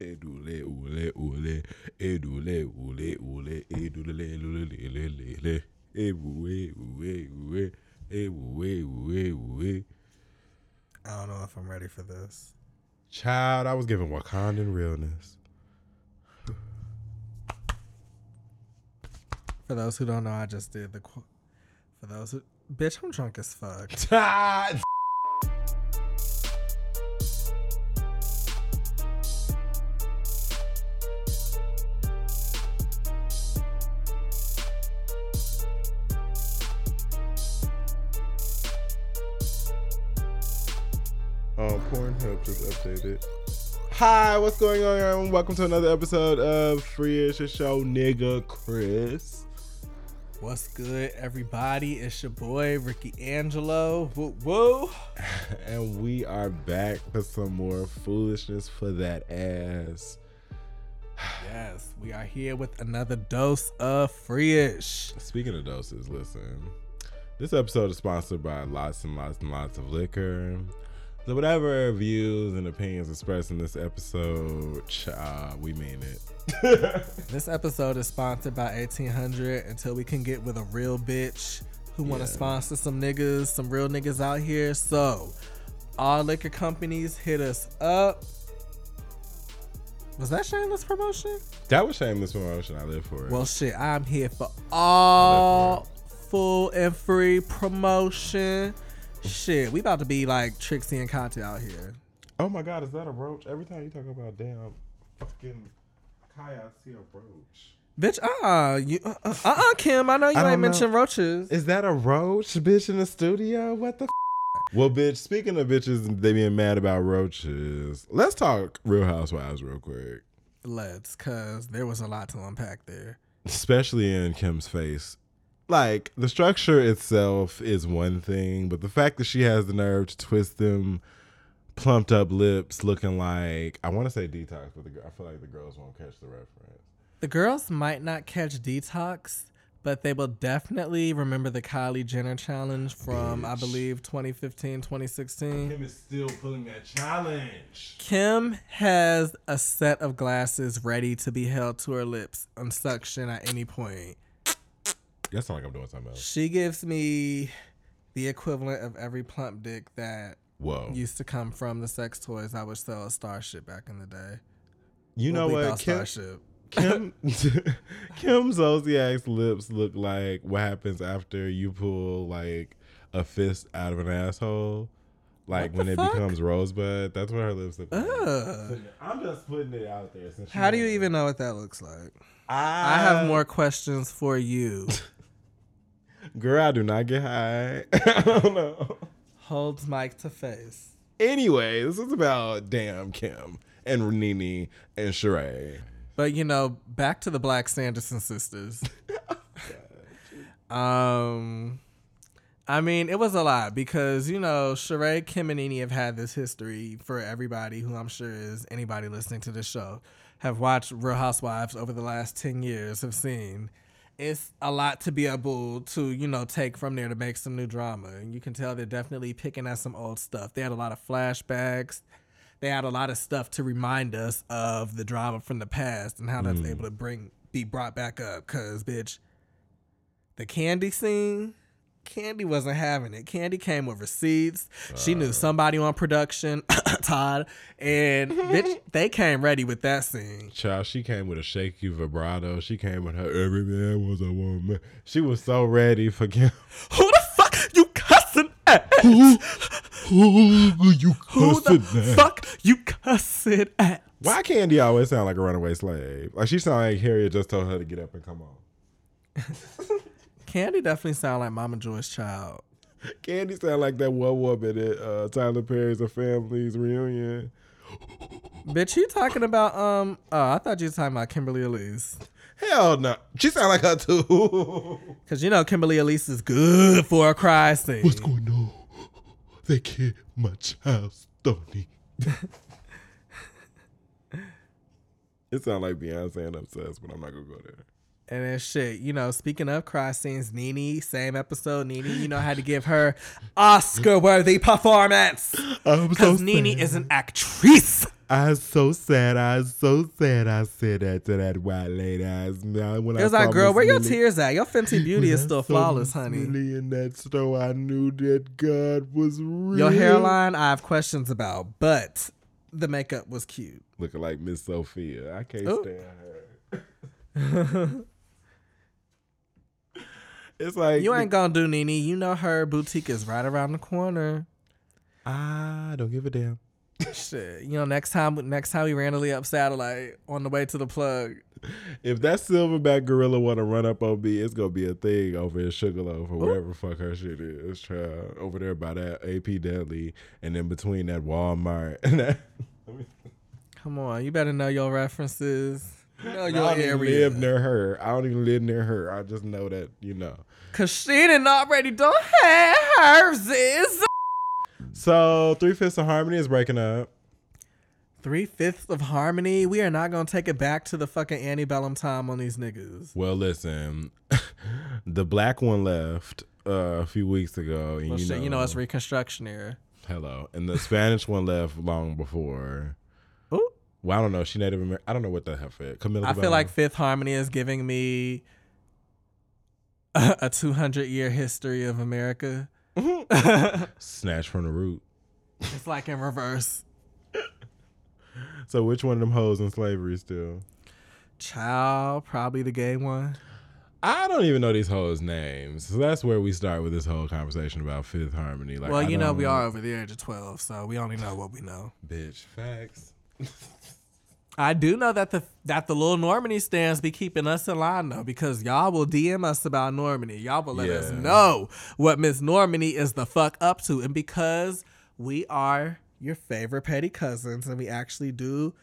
Edule, ule, ule, edule, ule, ule, edule, ule, le, le, le, ebue, ue, ue, ebue, ue, ue. I don't know if I'm ready for this. Child, I was giving Wakandan realness. For those who don't know, I just did the. Qu- for those who, bitch, I'm drunk as fuck. Hi, what's going on, everyone? Welcome to another episode of Free Ish Show, nigga Chris. What's good, everybody? It's your boy Ricky Angelo. Woo woo. and we are back for some more foolishness for that ass. Yes, we are here with another dose of free-ish. Speaking of doses, listen. This episode is sponsored by lots and lots and lots of liquor. So whatever views and opinions expressed in this episode, uh, we mean it. This episode is sponsored by 1800 until we can get with a real bitch who want to Yeah. sponsor some niggas, some real niggas out here. So, all liquor companies hit us up. Was that shameless promotion? That was shameless promotion. I live for it. Well, shit, I'm here for all full and free promotion. Shit, we about to be like Trixie and Katya out here. oh my God, is that a roach? Every time you talk about damn fucking Katya, I see a roach. Bitch, uh, you, uh, uh, uh, Kim. I know you I ain't mentioned roaches. Is that a roach, bitch, in the studio? What the? F- well, bitch. Speaking of bitches, they being mad about roaches. Let's talk Real Housewives real quick, Let's, cause there was a lot to unpack there. especially in Kim's face. Like the structure itself is one thing, but the fact that she has the nerve to twist them plumped up lips, looking like I want to say detox, but the, I feel like the girls won't catch the reference. The girls might not catch detox, but they will definitely remember the Kylie Jenner challenge from, I believe, 2015, 2016. Kim is still pulling that challenge. Kim has a set of glasses ready to be held to her lips on suction at any point. That sounds like I'm doing something else. She gives me the equivalent of every plump dick that Whoa. Used to come from the sex toys I would sell at Starship back in the day. You know what? Kim, Starship. Kim Kim Zolciak's lips look like what happens after you pull like a fist out of an asshole. Like when the it becomes rosebud, that's what her lips look like. Ugh. I'm just putting it out there. Since How do you even know what that looks like? I, I have more questions for you. Girl, I do not get high. I don't know. Holds mic to face. Anyway, this is about damn Kim and Nene and Sheree. But you know, back to the Black Sanderson sisters. um, I mean, it was a lot because you know, Sheree, Kim, and Nene have had this history for everybody who I'm sure is anybody listening to this show have watched Real Housewives over the last ten years have seen. It's a lot to be able to, you know, take from there to make some new drama. And you can tell they're definitely picking at some old stuff. They had a lot of flashbacks they had a lot of stuff to remind us of the drama from the past and how that's hmm. able to bring be brought back up. Cause bitch, the Kandi scene, Kandi wasn't having it. Kandi came with receipts. she knew somebody on production, Todd, and bitch, they came ready with that scene. Child, she came with a shaky vibrato. She came with her every man was a woman. She was so ready for Kim. Who the fuck you cussing at? Who you Who the fuck you cussing at? Why Kandi always sound like a runaway slave? Like she sound like Harriet just told her to get up and come on. Kandi definitely sound like Mama Joyce child. Kandi sound like that one woman at uh, Tyler Perry's A Family's reunion. Bitch, you talking about um? Oh, I thought you were talking about Kimberly Elise. Hell no. She sound like her too. Cause you know Kimberly Elise is good for a cry scene. What's going on? They killed my child, Stoney. it sound like Beyonce and obsessed, but I'm not gonna go there. And then shit, you know, speaking of cross scenes, Nene, same episode, Nene, you know, I had to give her Oscar worthy performance. I'm so Because Nene sad. is an actress. I was so sad. I was so sad. I said that to that white lady. I was, when It I was saw like, girl, where your tears at? Your Fenty Beauty is still flawless, honey. Millie in that store, I knew that God was real. Your hairline, I have questions about, but the makeup was cute. looking like Miss Sophia. I can't Ooh. stand her. it's like You ain't gonna do Nene. You know her boutique is right around the corner. I don't give a damn. Shit. You know, next time next time we randomly up satellite on the way to the plug. If that silverback gorilla want to run up on me, it's gonna be a thing over in Sugarloaf or wherever fuck her shit is. Child. Over there by that AP Deli, and in between that Walmart and that. Come on, you better know your references. You know I don't even live near her. I don't even live near her. I just know that you know. Cause she didn't already don't have hers is. So three fifths of harmony is breaking up. Three fifths of harmony. We are not gonna take it back to the fucking antebellum time on these niggas. Well, listen, the black one left uh, a few weeks ago, and Well, you, shit, know, you know it's Reconstruction era. hello, and the Spanish one left long before. Ooh. Well, I don't know. She Native American. I don't know what the hell it. Camila. I feel like Fifth Harmony is giving me a 200 year history of America. Mm-hmm. snatched from the root. It's like in reverse. So which one of them hoes in slavery still? Child, probably the gay one. I don't even know these hoes' names. So that's where we start with this whole conversation about Fifth Harmony. Like, well, you know, we are over the age of 12, so we only know what we know. bitch facts. I do know that the that the little Normani stands be keeping us in line though, because y'all will DM us about Normani. Y'all will let us know what Miss Normani is the fuck up to, and because we are your favorite petty cousins, and we actually do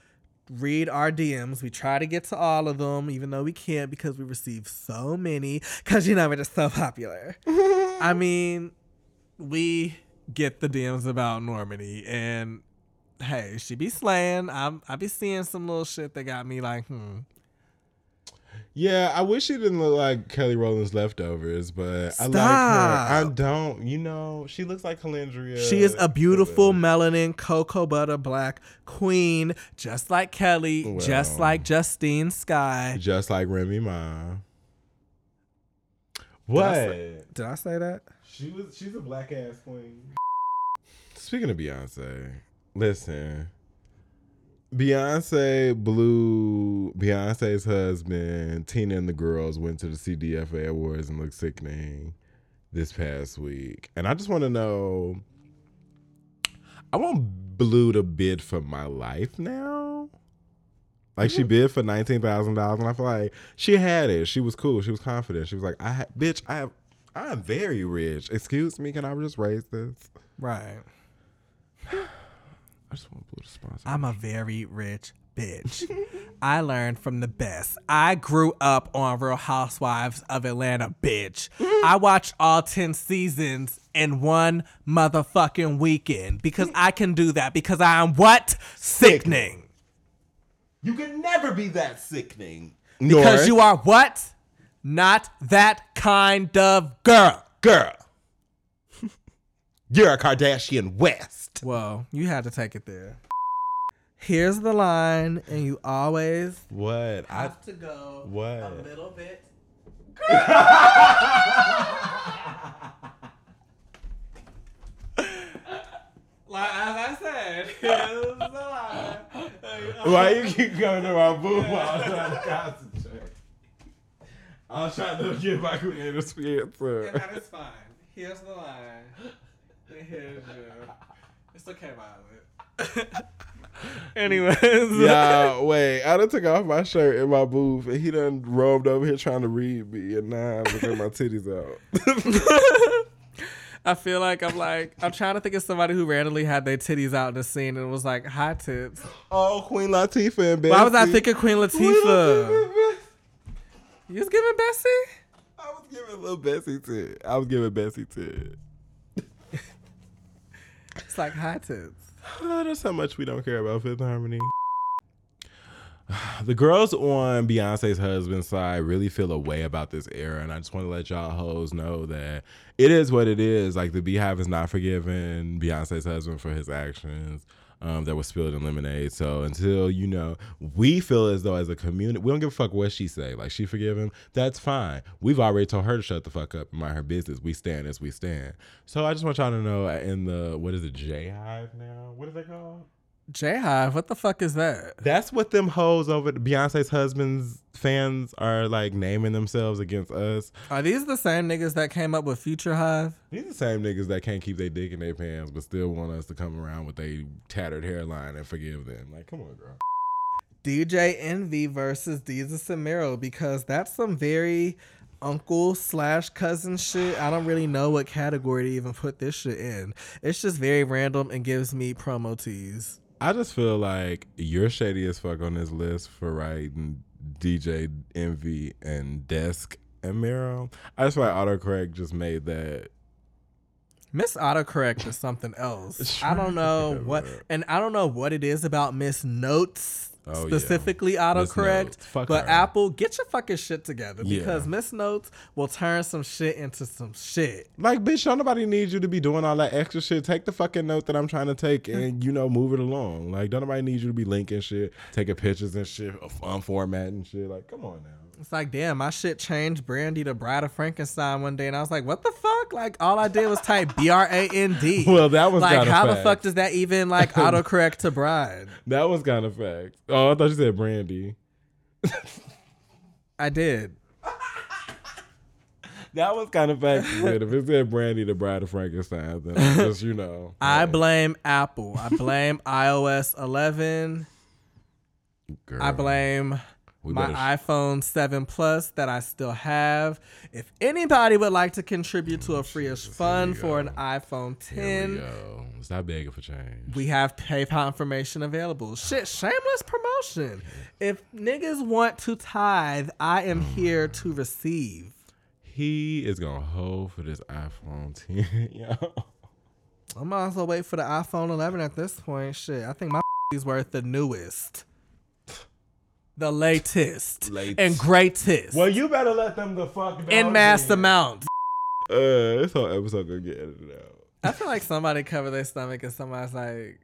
read our DMs. We try to get to all of them, even though we can't because we receive so many. Cause you know we're just so popular. I mean, we get the DMs about Normani, and hey, she be slaying. I'm I be seeing some little shit that got me like, hmm. Yeah, I wish she didn't look like Kelly Rowland's leftovers, but I like her. I don't. You know, she looks like Kelendria. She is a beautiful melanin cocoa butter black queen, just like Kelly, just like Justine Skye. just like Remy Ma. I What? Did I say that? She was. She's a black ass queen. Speaking of Beyonce, listen. Beyonce blew Beyonce's husband. Tina and the girls went to the CDFA awards and looked sickening this past week. And I just want to know. I want Blue to bid for my life now. Like she mm-hmm. bid for nineteen thousand dollars, and I feel like she had it. She was cool. She was confident. She was like, "I, ha- bitch, I have, I am very rich. Excuse me, can I just raise this? Right. I just want Blue to sponsor." I'm a very rich bitch. I learned from the best. I grew up on Real Housewives of Atlanta, bitch. I watched all 10 seasons in one motherfucking weekend because I can do that because I am what? Sickening. You can never be that sickening. Because you are what? Not that kind of girl. girl. You're a Kardashian West. Well, you had to take it there. Here's the line, and you always What? I have to go What? a little bit. like as I said, here's the line. why you keep coming to my booth while I'm trying to concentrate? I'm trying to get my creative spirit, And that is fine. Here's the line. And here's you. It's okay, Violet. Anyways. Yeah, wait. I done took off my shirt in my booth, and he done roamed over here trying to read me, and now I'm looking my titties out. I feel like I'm like I'm trying to think of somebody who randomly had their titties out in the scene and was like high tits. oh, Queen Latifah and Bessie. Why was I thinking Queen Queen Latifah? Latifah and Bessie. You was giving Bessie? I was giving a little Bessie tit. I was giving Bessie tit. It's like high tits. Oh, that's how much we don't care about Fifth Harmony. The girls on Beyonce's husband's side really feel a way about this era, and I just want to let y'all hoes know that it is what it is. Like the BeyHive is not forgiving Beyonce's husband for his actions. Um, that was spilled in lemonade. So until you know, we feel as though as a community, we don't give a fuck what she say. Like she forgive him, that's fine. We've already told her to shut the fuck up and mind her business. We stand as we stand. So I just want y'all to know uh, in the what is it, J Hive now? What is that called? J Hive, what the fuck is that? That's what them hoes over Beyonce's husband's fans are like naming themselves against us. Are these the same niggas that came up with Future Hive? These are the same niggas that can't keep their dick in their pants, but still want us to come around with a tattered hairline and forgive them. Like, come on, girl. DJ Envy versus Desus and Mero because that's some very uncle slash cousin shit. I don't really know what category to even put this shit in. It's just very random and gives me promo tease. I just feel like you're shady as fuck on this list for writing DJ Envy and Desk and Mero. I just feel like autocorrect just made that. Miss Autocorrect is something else. I don't know what, and I don't know what it is about Miss Notes Oh, specifically Miss autocorrect. But her. Apple, get your fucking shit together Yeah. because Miss Notes will turn some shit into some shit. Like, bitch, don't nobody need you to be doing all that extra shit. Take the fucking note that I'm trying to take and, you know, move it along. Like, don't nobody need you to be linking shit, taking pictures and shit, fun formatting shit. Like, come on now. It's like, damn, my shit changed Brandy to Bride of Frankenstein one day, and I was like, what the fuck? Like, all I did was type B R A N D. Well, that was like, how the fuck does that even like autocorrect to Bride? That was kind of fact. Oh, I thought you said Brandy. I did. That was kind of fact. If it said Brandy, the Bride of Frankenstein, then just, you know. I yeah, blame Apple. I blame iOS 11. girl, I blame we my better iPhone 7 Plus that I still have. If anybody would like to contribute to a oh, free-ish fund for an iPhone Here 10, we go. Stop begging for change. we have PayPal information available. Shit, shameless promotion. If niggas want to tithe, I am mm. here to receive. He is gonna hold for this iPhone 10. Yo. I might as well wait for the iPhone 11 at this point. Shit, I think my is worth the newest, the latest, Latest. and greatest Well, you better let them the fuck know. in mass then. amounts. Uh, this whole episode gonna get edited out. I feel like somebody covered their stomach and somebody's like,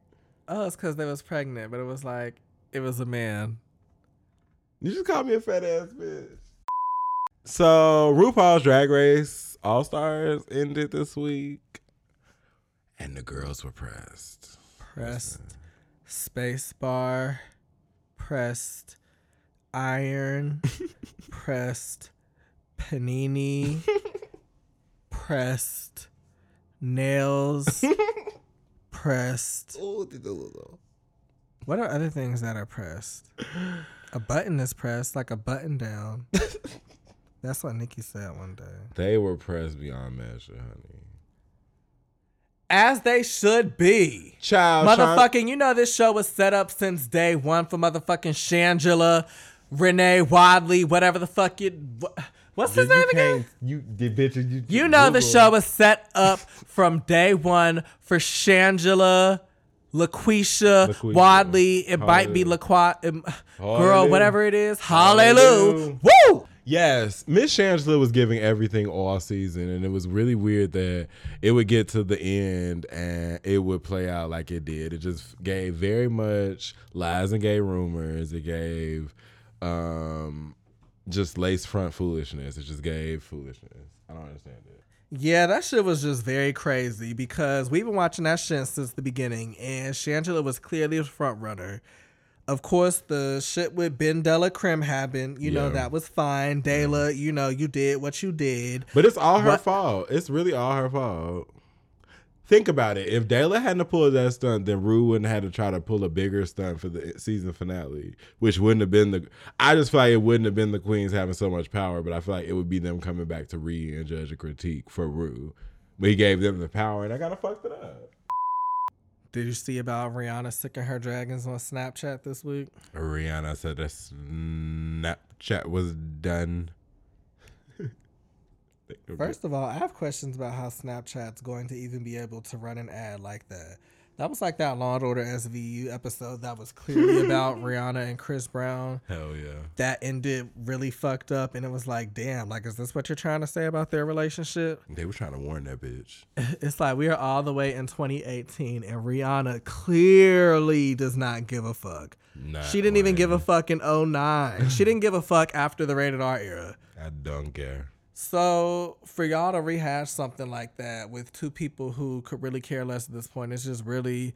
"Oh, it's because they was pregnant," but it was like it was a man. You just called me a fat ass bitch. So RuPaul's Drag Race All Stars ended this week, and the girls were pressed. Pressed space bar, pressed iron, pressed panini, pressed nails, pressed. What are other things that are pressed? A button is pressed, like a button down. That's what Nikki said one day. They were pressed beyond measure, honey. As they should be. Child, Motherfucking, you know this show was set up since day one for motherfucking Shangela, Renee Wadley, whatever the fuck you. What's his name again? You did, bitch. You, You know the show was set up from day one for Shangela, LaQuisha, LaQuisha. Wadley. It might be Hallelujah. LaQuisha. Um, girl, whatever it is. Hallelujah. Hallelujah. Woo! Yes, Miss Shangela was giving everything all season, and it was really weird that it would get to the end and it would play out like it did. It just gave very much lies and gay rumors. It gave um, just lace front foolishness. It just gave foolishness. I don't understand it. Yeah, that shit was just very crazy because we've been watching that shit since the beginning, and Shangela was clearly the front runner. Of course, the shit with BenDeLaCreme happened. You know that was fine. Dela, you know you did what you did. But it's all her What- fault. It's really all her fault. Think about it. If DeLa hadn't pulled that stunt, then Ru wouldn't have had to try to pull a bigger stunt for the season finale, which wouldn't have been the. I just feel like it wouldn't have been the queens having so much power, but I feel like it would be them coming back to Ree and judge a critique for Ru. But he gave them the power, and I kind of fucked it up. Did you see about Rihanna sicking her dragons on Snapchat this week? Rihanna said that Snapchat was done. First of all, I have questions about how Snapchat's going to even be able to run an ad like that. That was like that Law and Order SVU episode that was clearly about Rihanna and Chris Brown. Hell yeah. That ended really fucked up, and it was like, damn, like, is this what you're trying to say about their relationship? They were trying to warn that bitch. It's like we are all the way in 2018, and Rihanna clearly does not give a fuck. Not She didn't even give a fuck in 09. she didn't give a fuck after the rated R era. I don't care. So for y'all to rehash something like that with two people who could really care less at this point, it's just really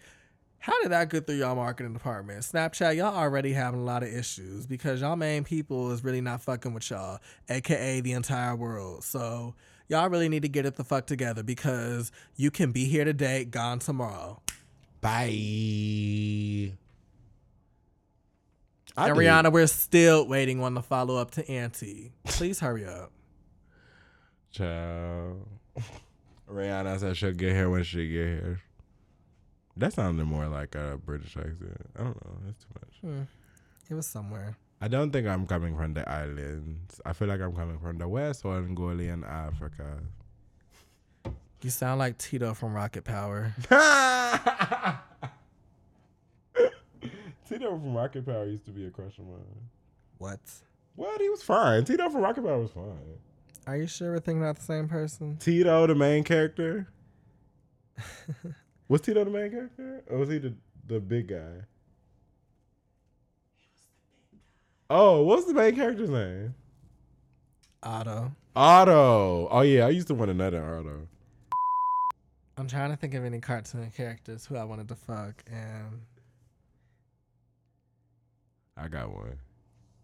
how did that get through y'all marketing department? Snapchat, y'all already having a lot of issues because y'all main people is really not fucking with y'all, aka the entire world. So y'all really need to get it the fuck together because you can be here today, gone tomorrow. Bye. I and Rihanna, we're still waiting on the follow up to Anti. Please hurry up. Child. Rihanna said she'll get here when she get here. That sounded more like a British accent. I don't know. That's too much. Hmm. It was somewhere. I don't think I'm coming from the islands. I feel like I'm coming from the West or Angolian Africa. You sound like Tito from Rocket Power. Tito from Rocket Power used to be a crush of mine. What? What? He was fine. Tito from Rocket Power was fine. Are you sure we're thinking about the same person? Tito, the main character. was Tito the main character, or was he the the big guy? Oh, what's the main character's name? Otto. Otto. Oh yeah, I used to want that Otto. I'm trying to think of any cartoon characters who I wanted to fuck, and I got one.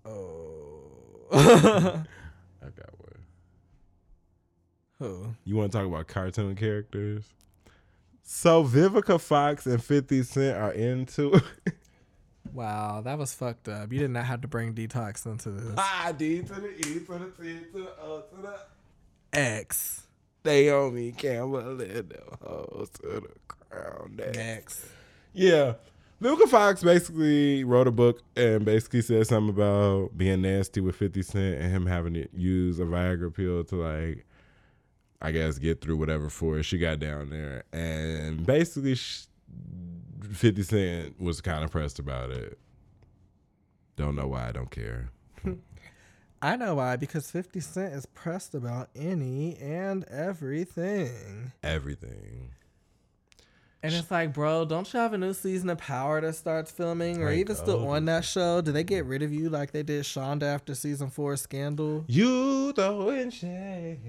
oh, I got one. Who? You want to talk about cartoon characters? So Vivica Fox and Fifty Cent are into. Wow, that was fucked up. You did not have to bring detox into this. ah, D to the E to the T to the O to the. X. They on me, can't believe them hoes to the crown. X. Yeah. Vivica Fox basically wrote a book and basically said something about being nasty with 50 Cent and him having to use a Viagra pill to, like, I guess, get through whatever for it. She got down there. And basically, sh 50 Cent was kind of pressed about it. Don't know why. I don't care. I know why, because 50 Cent is pressed about any and everything. Everything. And it's like, bro, don't you have a new season of Power that starts filming, or Like, even still on that show? Did they get rid of you like they did Shonda after season four Scandal? You throwing shade.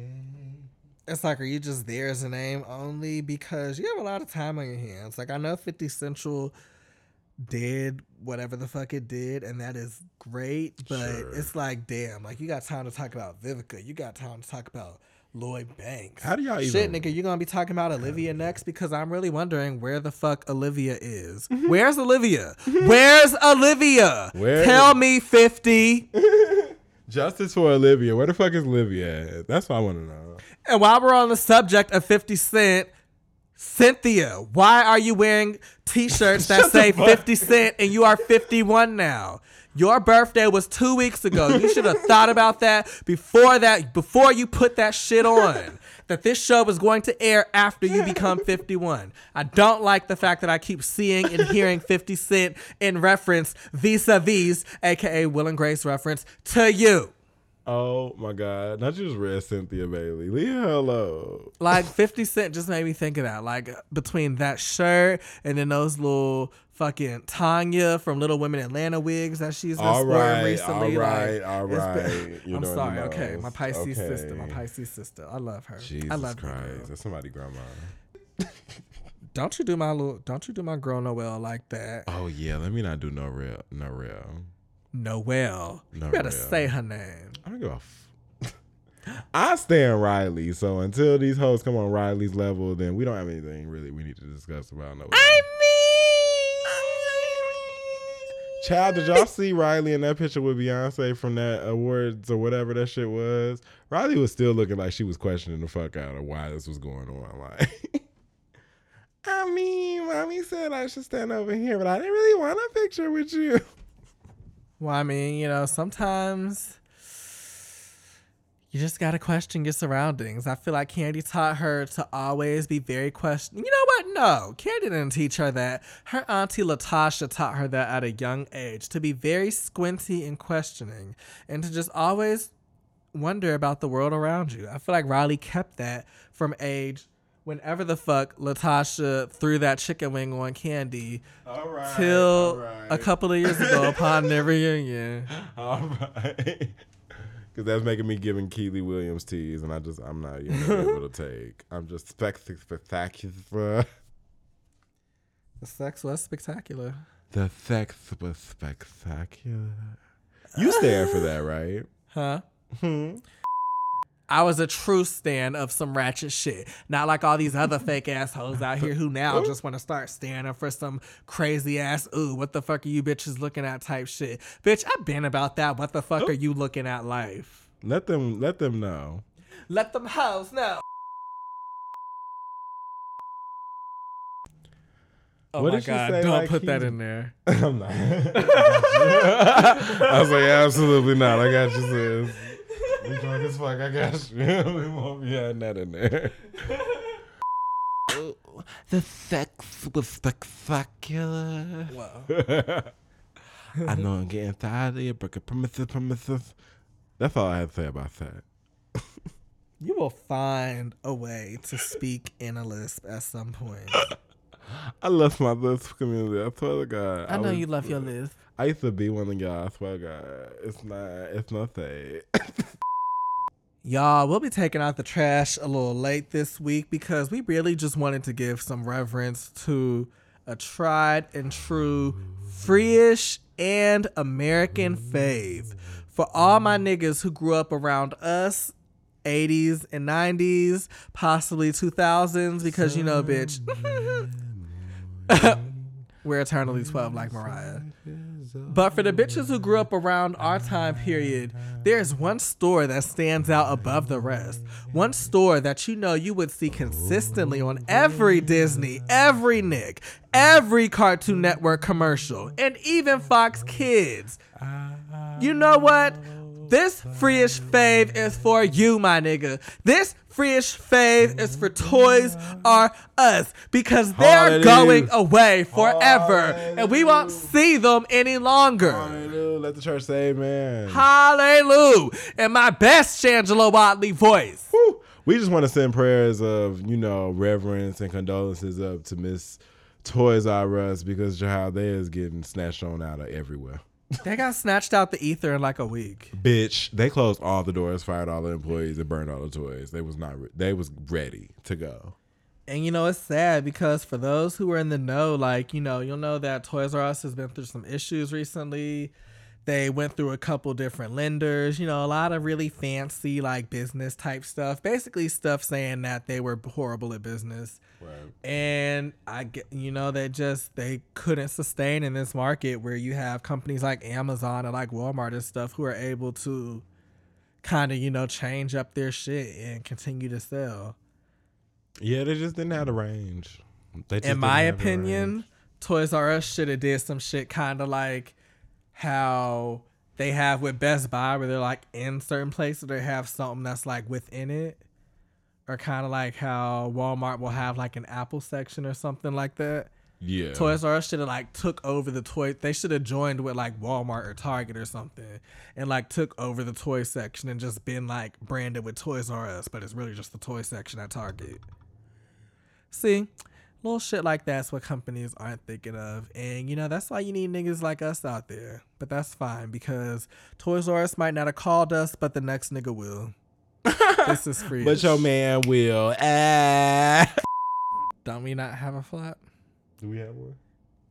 It's like, are you just there as a name only? Because you have a lot of time on your hands. Like, I know 50 Central did whatever the fuck it did, and that is great, but Sure. it's like, damn, like, you got time to talk about Vivica. You got time to talk about Lloyd Banks. How do y'all Shit, even- nigga, you gonna be talking about Olivia next? Because I'm really wondering where the fuck Olivia is. Mm-hmm. Where's Olivia? Where's Olivia? Where Tell is- me 50. Justice for Olivia. Where the fuck is Olivia at? That's what I want to know. And while we're on the subject of 50 Cent, Cynthia, why are you wearing t shirts that say 50 Cent and you are 51 now? Your birthday was two weeks ago. You should have thought about that before that, before you put that shit on. That this show is going to air after you become 51. I don't like the fact that I keep seeing and hearing 50 Cent in reference vis a vis, aka Will and Grace reference, to you. Oh my God. Not just read Cynthia Bailey. Leave her alone. Like 50 Cent just made me think of that. Like between that shirt and then those little fucking Tanya from Little Women Atlanta wigs that she's been All right, recently. all like, right, been- You're I'm doing sorry. Okay, my Pisces Okay. sister. My Pisces sister. I love her. Jesus I love you, Christ. girl. That's somebody grandma. Don't you do my little? Don't you do my girl Noelle like that? Oh yeah, let me not do no real no real. Noelle. You Noelle. better say her name. I don't give a f- I stand Riley, so until these hoes come on Riley's level, then we don't have anything really we need to discuss about no. Child, did y'all see Riley in that picture with Beyonce from that awards or whatever that shit was? Riley was still looking like she was questioning the fuck out of why this was going on. Like, I mean, mommy said I should stand over here, but I didn't really want a picture with you. Well, I mean, you know, sometimes You just gotta question your surroundings. I feel like Kandi taught her to always be very question. You know what? No, Kandi didn't teach her that. Her auntie Latasha taught her that at a young age to be very squinty and questioning, and to just always wonder about the world around you. I feel like Riley kept that from age whenever the fuck Latasha threw that chicken wing on Kandi, right. till right. a couple of years ago upon their reunion. All right. Because that's making me giving Kiely Williams teas, and I just, I'm not even able to take. I'm just spec- spectacular. The sex was spectacular. The sex was spectacular. You stand for that, right? Huh? Hmm. I was a true stand of some ratchet shit. Not like all these other fake assholes out here who now just want to start standing for some crazy ass, ooh, what the fuck are you bitches looking at type shit. Bitch, I've been about that. What the fuck are you looking at life? Let them, let them know. Let them hoes know. Oh What my god, say, don't like, put that in there. I'm not. I was like, absolutely not. I got you, sis. We drunk as fuck. I got you. we won't be having that in there. the sex was spectacular. Wow. I know I'm getting tired of your broken promises, promises. That's all I had to say about that. You will find a way to speak in a lisp at some point. I love my lisp community. I swear to God. I know was- you love your lisp. I used to be one of y'all. I swear to God. It's not. It's not that. Y'all, we'll be taking out the trash a little late this week because we really just wanted to give some reverence to a tried and true freeish and American fave. For all my niggas who grew up around us, 80s and 90s, possibly 2000s, because you know, bitch, we're eternally 12 like Mariah. But for the bitches who grew up around our time period, there's one store that stands out above the rest. One store that you know you would see consistently on every Disney, every Nick, every Cartoon Network commercial, and even Fox Kids. You know what? This freeish fave is for you, my nigga. This freeish fave is for Toys R Us because they're Hallelujah. going away forever and we won't see them any longer. Hallelujah. Let the church say amen. Hallelujah. In my best Shangela Wadley voice. Whew. We just want to send prayers of, you know, reverence and condolences up to Miss Toys R Us because child they is getting snatched on out of everywhere. They got snatched out the ether in like a week. Bitch, they closed all the doors, fired all the employees, and burned all the toys. They was not. Re- they was ready to go. And you know, it's sad because for those who are in the know, like, you know, you'll know that Toys R Us has been through some issues recently. They went through a couple different lenders, you know, a lot of really fancy, like, business type stuff. Basically, stuff saying that they were horrible at business. Right. And I get, you know, they just, they couldn't sustain in this market where you have companies like Amazon and like Walmart and stuff who are able to kind of, you know, change up their shit and continue to sell. Yeah, they just didn't have the range. In my didn't have the opinion. Toys R Us should have did some shit kind of like how they have with Best Buy, where they're like in certain places they have something that's like within it, or kind of like how Walmart will have like an Apple section or something like that. Yeah. Toys R Us should have like took over the toy. They should have joined with like Walmart or Target or something, and like took over the toy section and just been like branded with Toys R Us, but it's really just the toy section at Target. See, little shit like that's what companies aren't thinking of, and you know that's why you need niggas like us out there. But that's fine because Toys R Us might not have called us, but the next nigga will. this is free. But your man will. Ah. don't we not have a flap? Do we have one?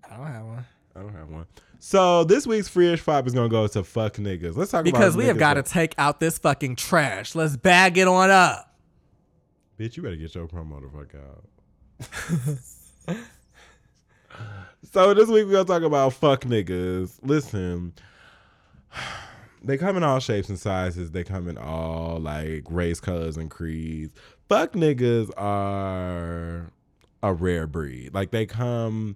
I don't have one. I don't have one. So this week's Freeish Five is gonna go to fuck niggas. Let's talk about Because we have got to take out this fucking trash. Let's bag it on up. Bitch, you better get your promo the fuck out. so this week we're gonna talk about fuck niggas. Listen, they come in all shapes and sizes. They come in all like race, colors, and creeds. Fuck niggas are a rare breed. Like they come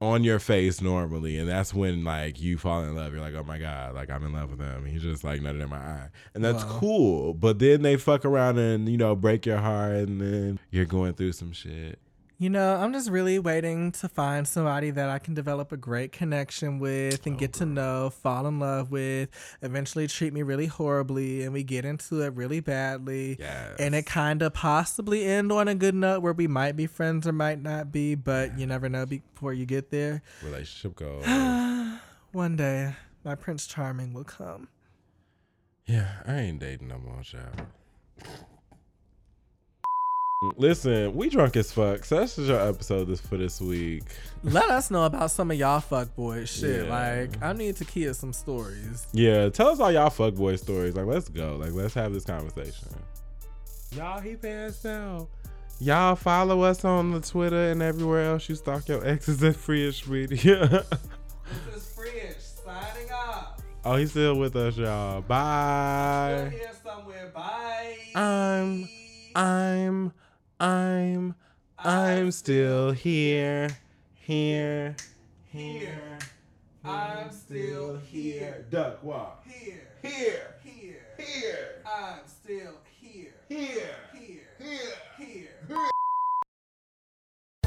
on your face normally, and that's when like you fall in love. You're like, oh my god, like I'm in love with him. He's just like nutted in my eye, and that's Wow. cool. But then they fuck around and you know break your heart, and then you're going through some shit. You know, I'm just really waiting to find somebody that I can develop a great connection with and oh, get to know, fall in love with, eventually treat me really horribly, and we get into it really badly. Yes. And it kind of possibly end on a good note where we might be friends or might not be, but you never know before you get there. Relationship goals. One day, my Prince Charming will come. yeah, I ain't dating no more, child. Listen, we drunk as fuck. So that's just our episode this for this week. Let us know about some of y'all fuckboy shit. Yeah. Like, I need to hear some stories. Yeah, tell us all y'all fuckboy stories. Like, let's go. Like, let's have this conversation. Y'all, he passed out. Y'all follow us on the Twitter and everywhere else you stalk your exes at Freeish Media. This is Fresh signing off. oh, he's still with us, y'all. Bye. here somewhere. Bye. I'm, I'm, I'm, I'm still here, here, here. I'm still here. Duck walk. Here. Here, Here. here, I'm still here. here, Here. here. Here.